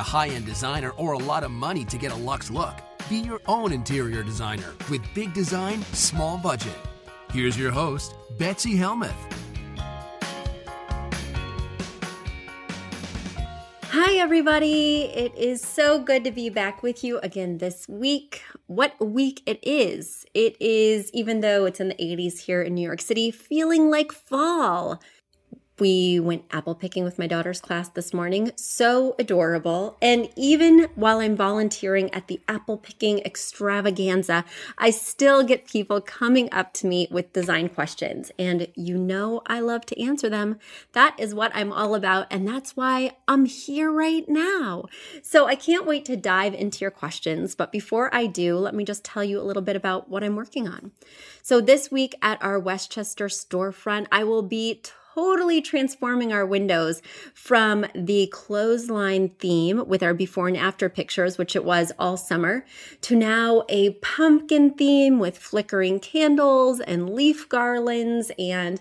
A high end designer or a lot of money to get a luxe look. Be your own interior designer with big design, small budget. Here's your host, Betsy Helmuth. Hi, everybody. It is so good to be back with you again this week. What week it is! It is, even though it's in the 80s here in New York City, feeling like fall. We went apple picking with my daughter's class this morning. So adorable. And even while I'm volunteering at the apple picking extravaganza, I still get people coming up to me with design questions. And you know, I love to answer them. That is what I'm all about. And that's why I'm here right now. So I can't wait to dive into your questions. But before I do, let me just tell you a little bit about what I'm working on. So this week at our Westchester storefront, I will be totally transforming our windows from the clothesline theme with our before and after pictures, which it was all summer, to now a pumpkin theme with flickering candles and leaf garlands and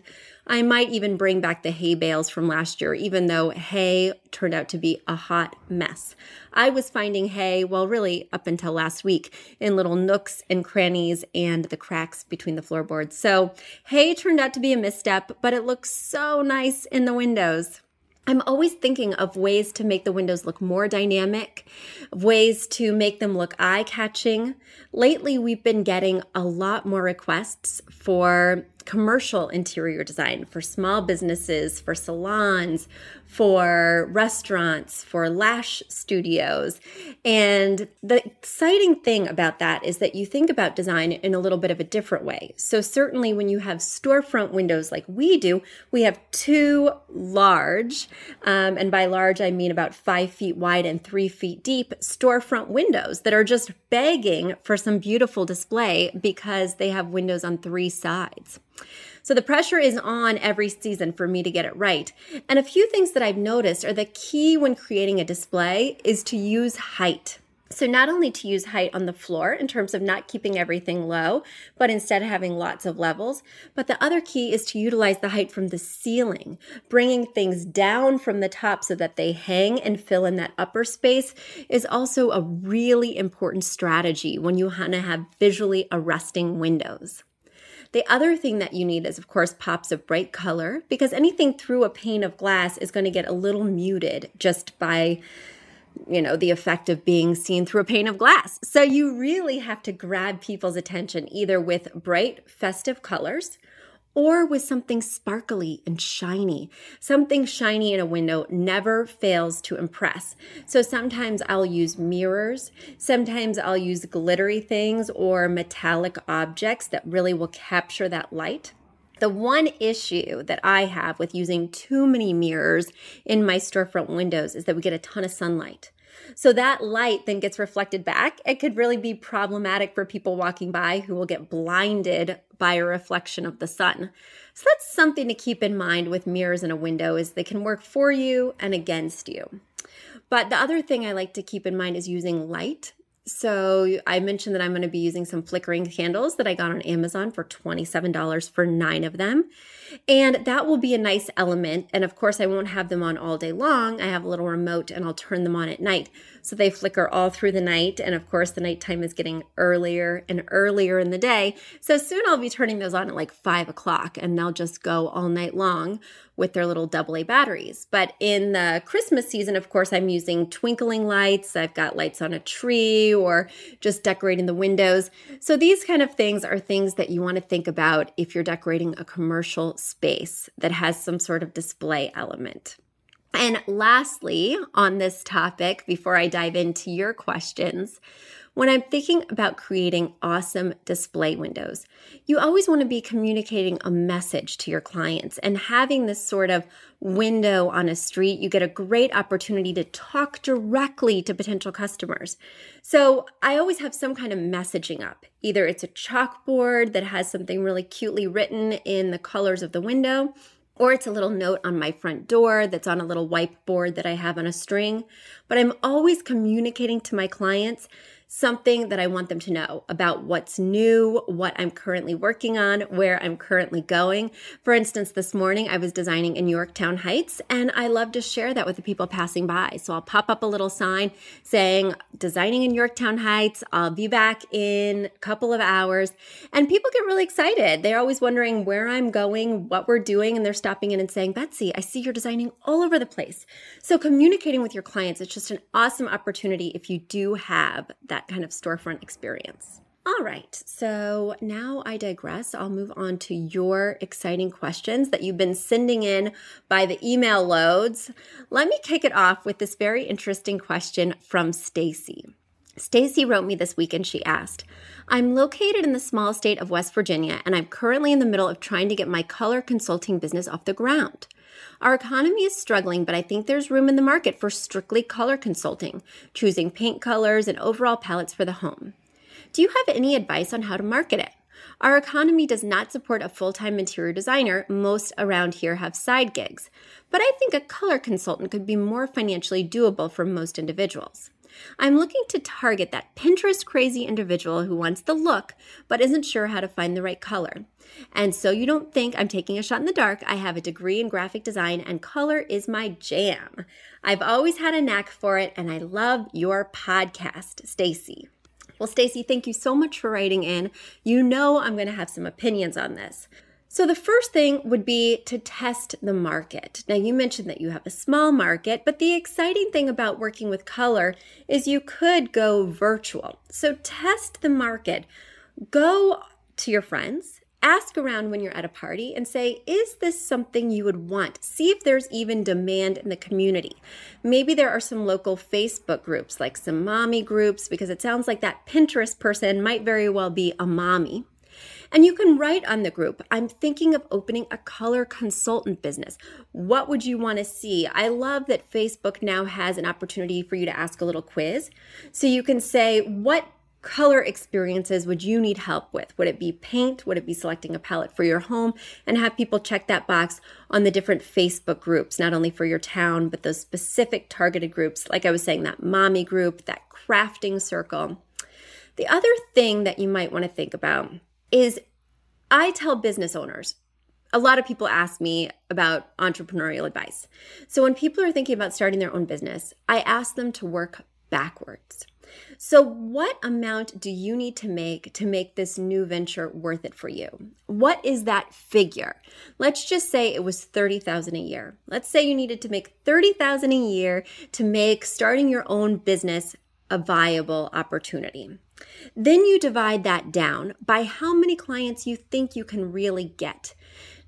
I might even bring back the hay bales from last year, even though hay turned out to be a hot mess. I was finding hay, well, really up until last week, in little nooks and crannies and the cracks between the floorboards. So hay turned out to be a misstep, but it looks so nice in the windows. I'm always thinking of ways to make the windows look more dynamic, ways to make them look eye catching. Lately, we've been getting a lot more requests for commercial interior design for small businesses, for salons, for restaurants, for lash studios. And the exciting thing about that is that you think about design in a little bit of a different way. So, certainly when you have storefront windows like we do, we have two large, um, and by large, I mean about five feet wide and three feet deep storefront windows that are just begging for some beautiful display because they have windows on three sides. So the pressure is on every season for me to get it right. And a few things that I've noticed are the key when creating a display is to use height. So, not only to use height on the floor in terms of not keeping everything low, but instead having lots of levels. But the other key is to utilize the height from the ceiling, bringing things down from the top so that they hang and fill in that upper space is also a really important strategy when you want to have visually arresting windows. The other thing that you need is, of course, pops of bright color because anything through a pane of glass is going to get a little muted just by you know, the effect of being seen through a pane of glass. So you really have to grab people's attention either with bright, festive colors or with something sparkly and shiny. Something shiny in a window never fails to impress. So sometimes I'll use mirrors, sometimes I'll use glittery things or metallic objects that really will capture that light. The one issue that I have with using too many mirrors in my storefront windows is that we get a ton of sunlight. So that light then gets reflected back. It could really be problematic for people walking by who will get blinded by a reflection of the sun. So that's something to keep in mind with mirrors in a window is they can work for you and against you. But the other thing I like to keep in mind is using light So I mentioned that I'm going to be using some flickering candles that I got on Amazon for $27 for nine of them. And that will be a nice element. And of course, I won't have them on all day long. I have a little remote and I'll turn them on at night. So they flicker all through the night. And of course, the nighttime is getting earlier and earlier in the day. So soon I'll be turning those on at like five o'clock and they'll just go all night long with their little AA batteries. But in the Christmas season, of course, I'm using twinkling lights. I've got lights on a tree or just decorating the windows. So these kind of things are things that you want to think about if you're decorating a commercial space that has some sort of display element. And lastly, on this topic, before I dive into your questions, when I'm thinking about creating awesome display windows, you always want to be communicating a message to your clients and having this sort of window on a street, you get a great opportunity to talk directly to potential customers. So I always have some kind of messaging up. Either it's a chalkboard that has something really cutely written in the colors of the window, or it's a little note on my front door that's on a little whiteboard that I have on a string. But I'm always communicating to my clients something that I want them to know about what's new, what I'm currently working on, where I'm currently going. For instance, this morning I was designing in Yorktown Heights and I love to share that with the people passing by. So I'll pop up a little sign saying, designing in Yorktown Heights. I'll be back in a couple of hours. And people get really excited. They're always wondering where I'm going, what we're doing, and they're stopping in and saying, Betsy, I see you're designing all over the place. So communicating with your clients, it's just an awesome opportunity if you do have that that kind of storefront experience. All right, so now I digress. I'll move on to your exciting questions that you've been sending in by the email loads. Let me kick it off with this very interesting question from Stacy. Stacy wrote me this week and she asked, I'm located in the small state of West Virginia and I'm currently in the middle of trying to get my color consulting business off the ground. Our economy is struggling, but I think there's room in the market for strictly color consulting, choosing paint colors and overall palettes for the home. Do you have any advice on how to market it? Our economy does not support a full time interior designer. Most around here have side gigs. But I think a color consultant could be more financially doable for most individuals. I'm looking to target that Pinterest crazy individual who wants the look but isn't sure how to find the right color. And so you don't think I'm taking a shot in the dark, I have a degree in graphic design and color is my jam. I've always had a knack for it and I love your podcast, Stacy. Well, Stacy, thank you so much for writing in. You know I'm going to have some opinions on this. So, the first thing would be to test the market. Now, you mentioned that you have a small market, but the exciting thing about working with color is you could go virtual. So, test the market. Go to your friends, ask around when you're at a party, and say, Is this something you would want? See if there's even demand in the community. Maybe there are some local Facebook groups, like some mommy groups, because it sounds like that Pinterest person might very well be a mommy and you can write on the group I'm thinking of opening a color consultant business. What would you want to see? I love that Facebook now has an opportunity for you to ask a little quiz. So you can say, What color experiences would you need help with? Would it be paint? Would it be selecting a palette for your home? And have people check that box on the different Facebook groups, not only for your town, but those specific targeted groups. Like I was saying, that mommy group, that crafting circle. The other thing that you might want to think about is I tell business owners, a lot of people ask me about entrepreneurial advice. So when people are thinking about starting their own business, I ask them to work backwards. So, what amount do you need to make to make this new venture worth it for you? What is that figure? Let's just say it was 30,000 a year. Let's say you needed to make 30,000 a year to make starting your own business a viable opportunity. Then you divide that down by how many clients you think you can really get.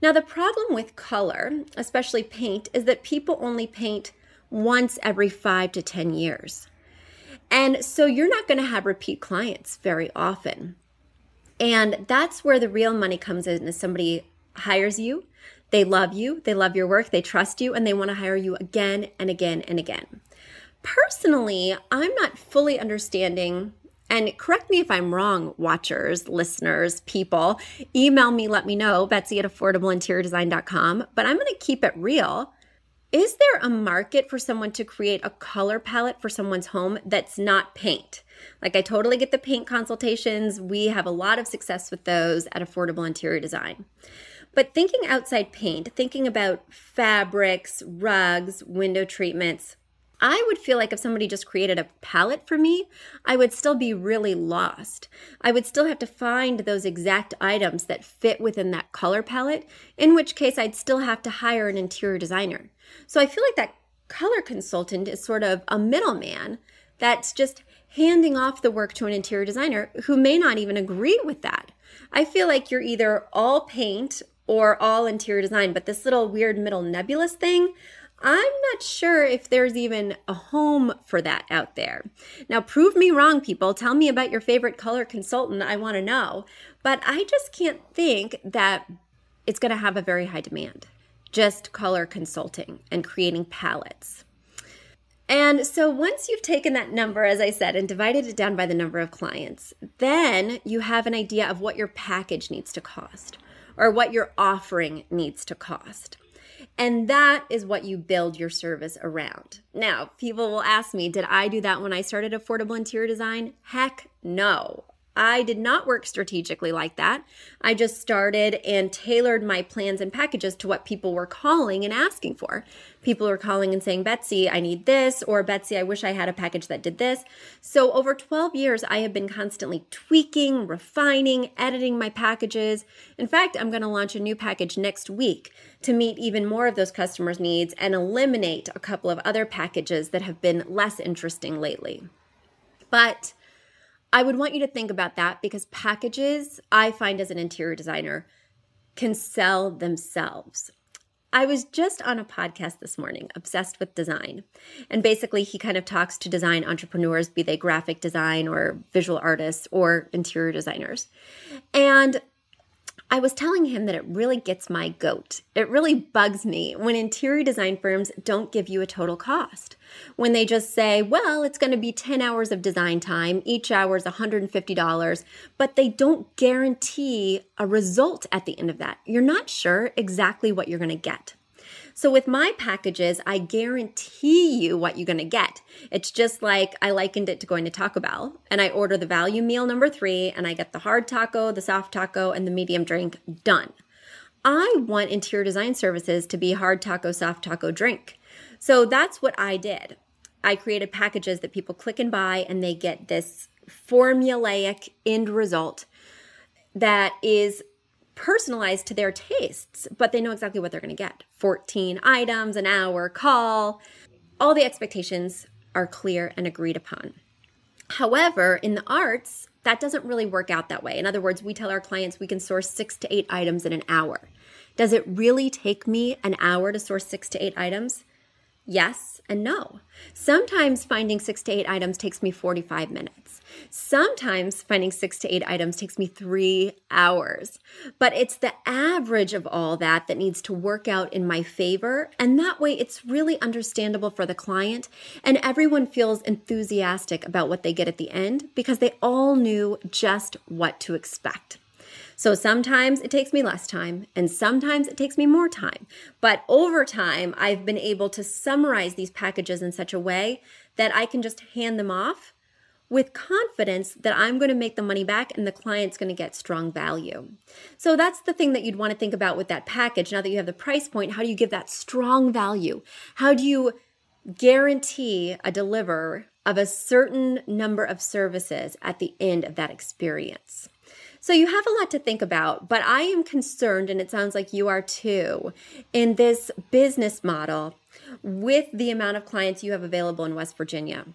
Now, the problem with color, especially paint, is that people only paint once every five to 10 years. And so you're not going to have repeat clients very often. And that's where the real money comes in is somebody hires you, they love you, they love your work, they trust you, and they want to hire you again and again and again. Personally, I'm not fully understanding and correct me if I'm wrong, watchers, listeners, people. Email me, let me know, Betsy at affordableinteriordesign.com. But I'm going to keep it real. is there a market for someone to create a color palette for someone's home that's not paint? Like, I totally get the paint consultations. We have a lot of success with those at Affordable Interior Design. But thinking outside paint, thinking about fabrics, rugs, window treatments, I would feel like if somebody just created a palette for me, I would still be really lost. I would still have to find those exact items that fit within that color palette, in which case I'd still have to hire an interior designer. So I feel like that color consultant is sort of a middleman that's just handing off the work to an interior designer who may not even agree with that. I feel like you're either all paint or all interior design, but this little weird middle nebulous thing, I'm not sure if there's even a home for that out there. Now, prove me wrong, people. Tell me about your favorite color consultant. I want to know. But I just can't think that it's going to have a very high demand. Just color consulting and creating palettes. And so once you've taken that number, as I said, and divided it down by the number of clients, then you have an idea of what your package needs to cost or what your offering needs to cost. And that is what you build your service around. Now, people will ask me, did I do that when I started affordable interior design? Heck no. I did not work strategically like that. I just started and tailored my plans and packages to what people were calling and asking for. People were calling and saying, Betsy, I need this, or Betsy, I wish I had a package that did this. So, over 12 years, I have been constantly tweaking, refining, editing my packages. In fact, I'm going to launch a new package next week to meet even more of those customers' needs and eliminate a couple of other packages that have been less interesting lately. But I would want you to think about that because packages, I find as an interior designer, can sell themselves. I was just on a podcast this morning, Obsessed with Design. And basically, he kind of talks to design entrepreneurs, be they graphic design or visual artists or interior designers. And I was telling him that it really gets my goat. It really bugs me when interior design firms don't give you a total cost. When they just say, well, it's going to be 10 hours of design time, each hour is $150, but they don't guarantee a result at the end of that. You're not sure exactly what you're going to get. So with my packages, I guarantee you what you're going to get. It's just like I likened it to going to Taco Bell and I order the value meal number three and I get the hard taco, the soft taco, and the medium drink done. I want interior design services to be hard taco, soft taco, drink. So that's what I did. I created packages that people click and buy and they get this formulaic end result that is personalized to their tastes, but they know exactly what they're going to get 14 items, an hour call. All the expectations are clear and agreed upon. However, in the arts, that doesn't really work out that way. In other words, we tell our clients we can source six to eight items in an hour. Does it really take me an hour to source six to eight items? Yes and no. Sometimes finding six to eight items takes me 45 minutes. Sometimes finding six to eight items takes me three hours. But it's the average of all that that needs to work out in my favor. And that way it's really understandable for the client. And everyone feels enthusiastic about what they get at the end because they all knew just what to expect. So sometimes it takes me less time and sometimes it takes me more time. But over time, I've been able to summarize these packages in such a way that I can just hand them off with confidence that I'm going to make the money back and the client's going to get strong value. So that's the thing that you'd want to think about with that package. Now that you have the price point, how do you give that strong value? How do you guarantee a deliver of a certain number of services at the end of that experience? So you have a lot to think about, but I am concerned, and it sounds like you are too, in this business model with the amount of clients you have available in West Virginia.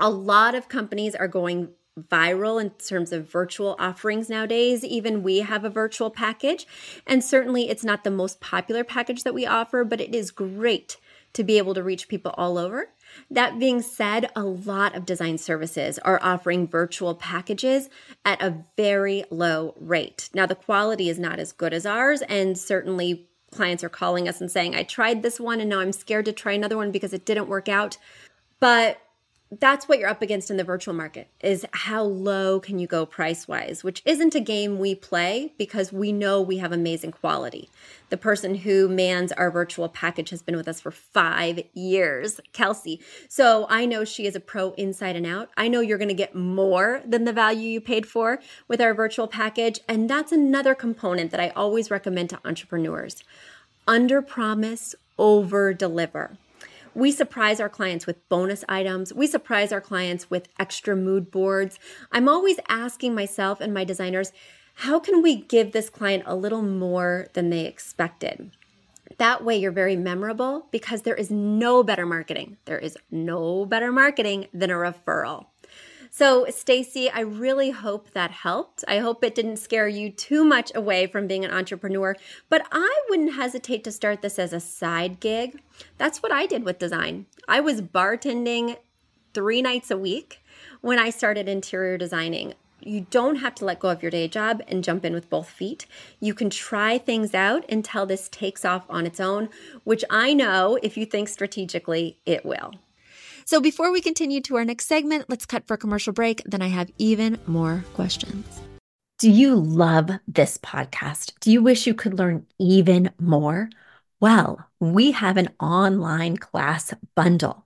A lot of companies are going viral in terms of virtual offerings nowadays. Even we have a virtual package. And certainly it's not the most popular package that we offer, but it is great to be able to reach people all over. That being said, a lot of design services are offering virtual packages at a very low rate. Now, the quality is not as good as ours, and certainly clients are calling us and saying, I tried this one and now I'm scared to try another one because it didn't work out. But that's what you're up against in the virtual market is how low can you go price wise which isn't a game we play because we know we have amazing quality. The person who mans our virtual package has been with us for five years kelsey. So i know she is a pro inside and out. I know you're going to get more than the value you paid for with our virtual package and that's another component that i always recommend to entrepreneurs. Under promise over deliver we surprise our clients with bonus items. We surprise our clients with extra mood boards. I'm always asking myself and my designers, how can we give this client a little more than they expected? That way, you're very memorable because there is no better marketing. There is no better marketing than a referral. So, Stacy, I really hope that helped. I hope it didn't scare you too much away from being an entrepreneur, but I wouldn't hesitate to start this as a side gig. That's what I did with design. I was bartending three nights a week when I started interior designing. You don't have to let go of your day job and jump in with both feet. You can try things out until this takes off on its own, which I know if you think strategically, it will. So before we continue to our next segment, let's cut for a commercial break. Then I have even more questions. Do you love this podcast? Do you wish you could learn even more? Well, we have an online class bundle.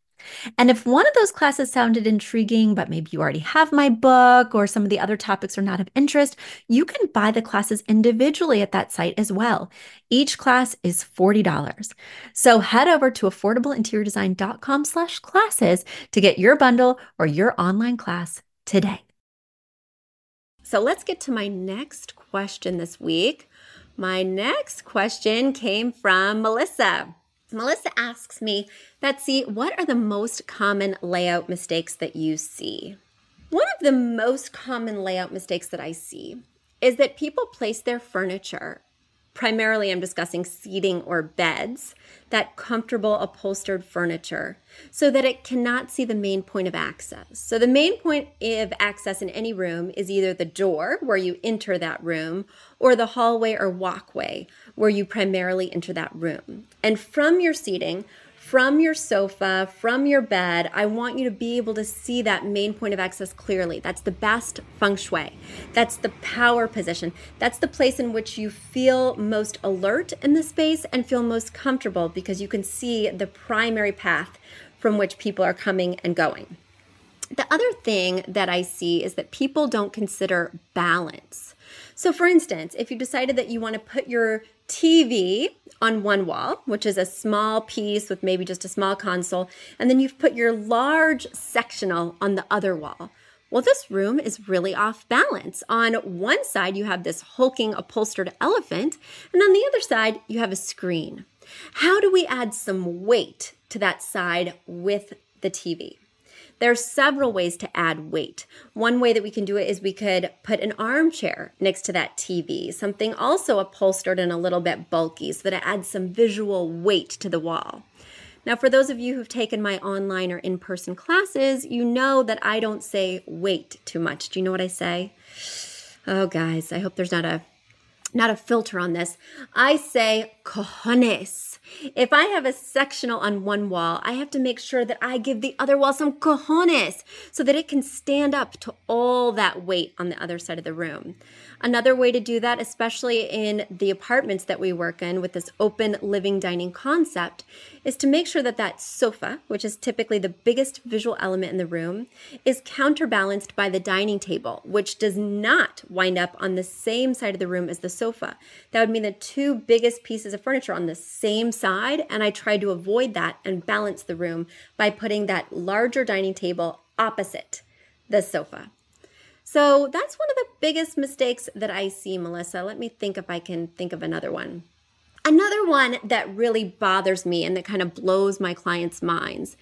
And if one of those classes sounded intriguing, but maybe you already have my book or some of the other topics are not of interest, you can buy the classes individually at that site as well. Each class is $40. So head over to affordableinteriordesign.com slash classes to get your bundle or your online class today. So let's get to my next question this week. My next question came from Melissa. Melissa asks me, Betsy, what are the most common layout mistakes that you see? One of the most common layout mistakes that I see is that people place their furniture primarily I'm discussing seating or beds, that comfortable upholstered furniture, so that it cannot see the main point of access. So, the main point of access in any room is either the door where you enter that room or the hallway or walkway where you primarily enter that room. And from your seating, from your sofa, from your bed, I want you to be able to see that main point of access clearly. That's the best feng shui. That's the power position. That's the place in which you feel most alert in the space and feel most comfortable because you can see the primary path from which people are coming and going. The other thing that I see is that people don't consider balance. So, for instance, if you decided that you want to put your TV on one wall, which is a small piece with maybe just a small console, and then you've put your large sectional on the other wall. Well, this room is really off balance. On one side, you have this hulking upholstered elephant, and on the other side, you have a screen. How do we add some weight to that side with the TV? There are several ways to add weight. One way that we can do it is we could put an armchair next to that TV, something also upholstered and a little bit bulky so that it adds some visual weight to the wall. Now, for those of you who've taken my online or in person classes, you know that I don't say weight too much. Do you know what I say? Oh, guys, I hope there's not a not a filter on this. I say cojones. If I have a sectional on one wall, I have to make sure that I give the other wall some cojones so that it can stand up to all that weight on the other side of the room. Another way to do that, especially in the apartments that we work in with this open living dining concept, is to make sure that that sofa, which is typically the biggest visual element in the room, is counterbalanced by the dining table, which does not wind up on the same side of the room as the sofa. That would mean the two biggest pieces of furniture on the same side, and I tried to avoid that and balance the room by putting that larger dining table opposite the sofa. So that's one of the biggest mistakes that I see, Melissa. Let me think if I can think of another one. Another one that really bothers me and that kind of blows my clients' minds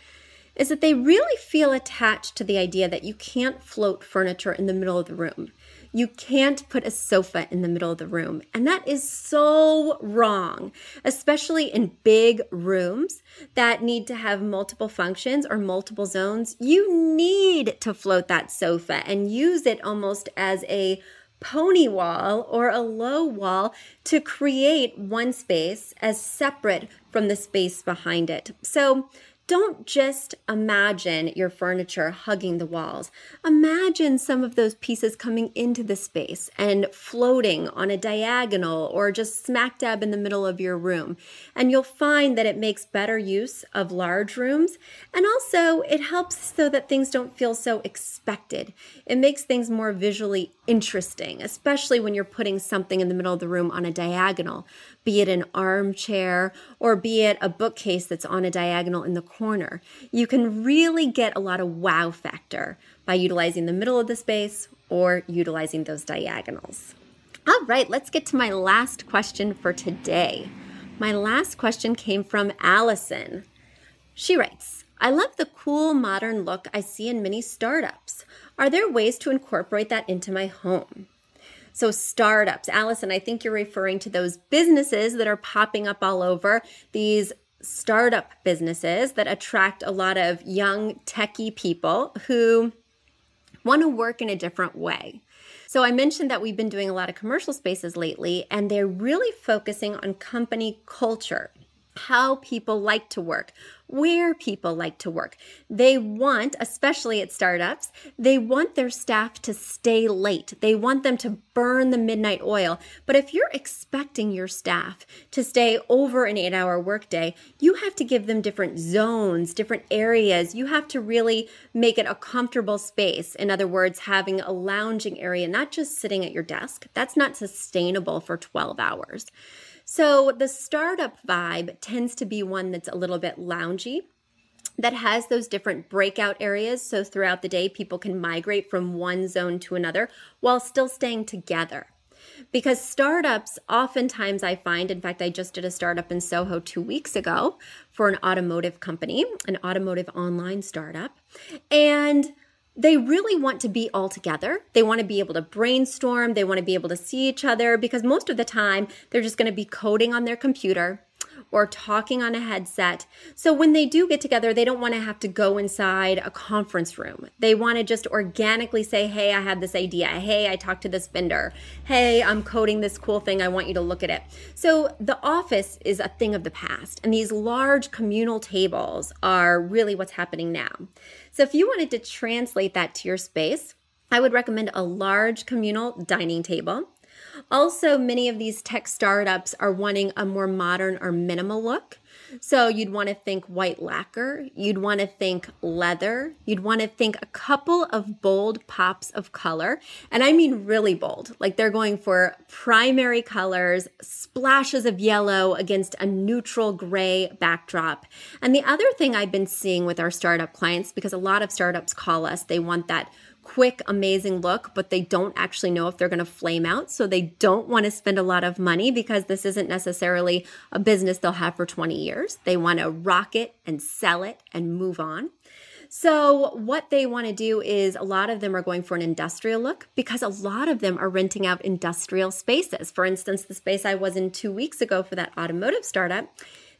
is that they really feel attached to the idea that you can't float furniture in the middle of the room. You can't put a sofa in the middle of the room. And that is so wrong, especially in big rooms that need to have multiple functions or multiple zones. You need to float that sofa and use it almost as a pony wall or a low wall to create one space as separate from the space behind it. So don't just imagine your furniture hugging the walls. Imagine some of those pieces coming into the space and floating on a diagonal or just smack dab in the middle of your room. And you'll find that it makes better use of large rooms. And also, it helps so that things don't feel so expected. It makes things more visually interesting, especially when you're putting something in the middle of the room on a diagonal be it an armchair or be it a bookcase that's on a diagonal in the corner. You can really get a lot of wow factor by utilizing the middle of the space or utilizing those diagonals. All right, let's get to my last question for today. My last question came from Allison. She writes, I love the cool modern look I see in many startups. Are there ways to incorporate that into my home? So, startups, Allison, I think you're referring to those businesses that are popping up all over, these startup businesses that attract a lot of young techie people who want to work in a different way. So, I mentioned that we've been doing a lot of commercial spaces lately, and they're really focusing on company culture how people like to work, where people like to work. They want, especially at startups, they want their staff to stay late. They want them to burn the midnight oil. But if you're expecting your staff to stay over an eight hour workday, you have to give them different zones, different areas. You have to really make it a comfortable space. In other words, having a lounging area, not just sitting at your desk. That's not sustainable for 12 hours. So the startup vibe tends to be one that's a little bit loungy that has those different breakout areas. So throughout the day, people can migrate from one zone to another while still staying together. Because startups, oftentimes I find, in fact, I just did a startup in Soho two weeks ago for an automotive company, an automotive online startup. And they really want to be all together. They want to be able to brainstorm. They want to be able to see each other because most of the time they're just going to be coding on their computer or talking on a headset. So when they do get together, they don't want to have to go inside a conference room. They want to just organically say, Hey, I had this idea. Hey, I talked to this vendor. Hey, I'm coding this cool thing. I want you to look at it. So the office is a thing of the past, and these large communal tables are really what's happening now. So if you wanted to translate that to your space, I would recommend a large communal dining table. Also, many of these tech startups are wanting a more modern or minimal look. So you'd want to think white lacquer, you'd want to think leather, you'd want to think a couple of bold pops of color. And I mean really bold, like they're going for primary colors, splashes of yellow against a neutral gray backdrop. And the other thing I've been seeing with our startup clients, because a lot of startups call us, they want that quick, amazing look, but they don't actually know if they're going to flame out. So they don't want to spend a lot of money because this isn't necessarily a business they'll have for 20 years. They want to rock it and sell it and move on. So, what they want to do is a lot of them are going for an industrial look because a lot of them are renting out industrial spaces. For instance, the space I was in two weeks ago for that automotive startup,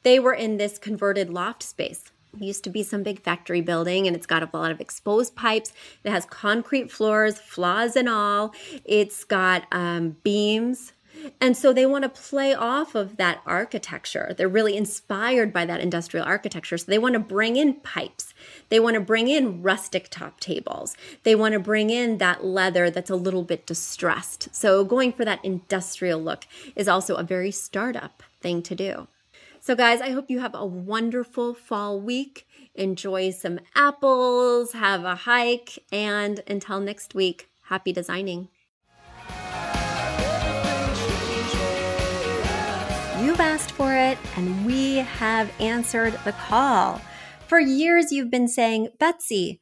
they were in this converted loft space. Used to be some big factory building and it's got a lot of exposed pipes. It has concrete floors, flaws and all. It's got um, beams. And so they want to play off of that architecture. They're really inspired by that industrial architecture. So they want to bring in pipes. They want to bring in rustic top tables. They want to bring in that leather that's a little bit distressed. So going for that industrial look is also a very startup thing to do. So, guys, I hope you have a wonderful fall week. Enjoy some apples, have a hike, and until next week, happy designing. You've asked for it, and we have answered the call. For years, you've been saying, Betsy,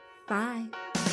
Bye.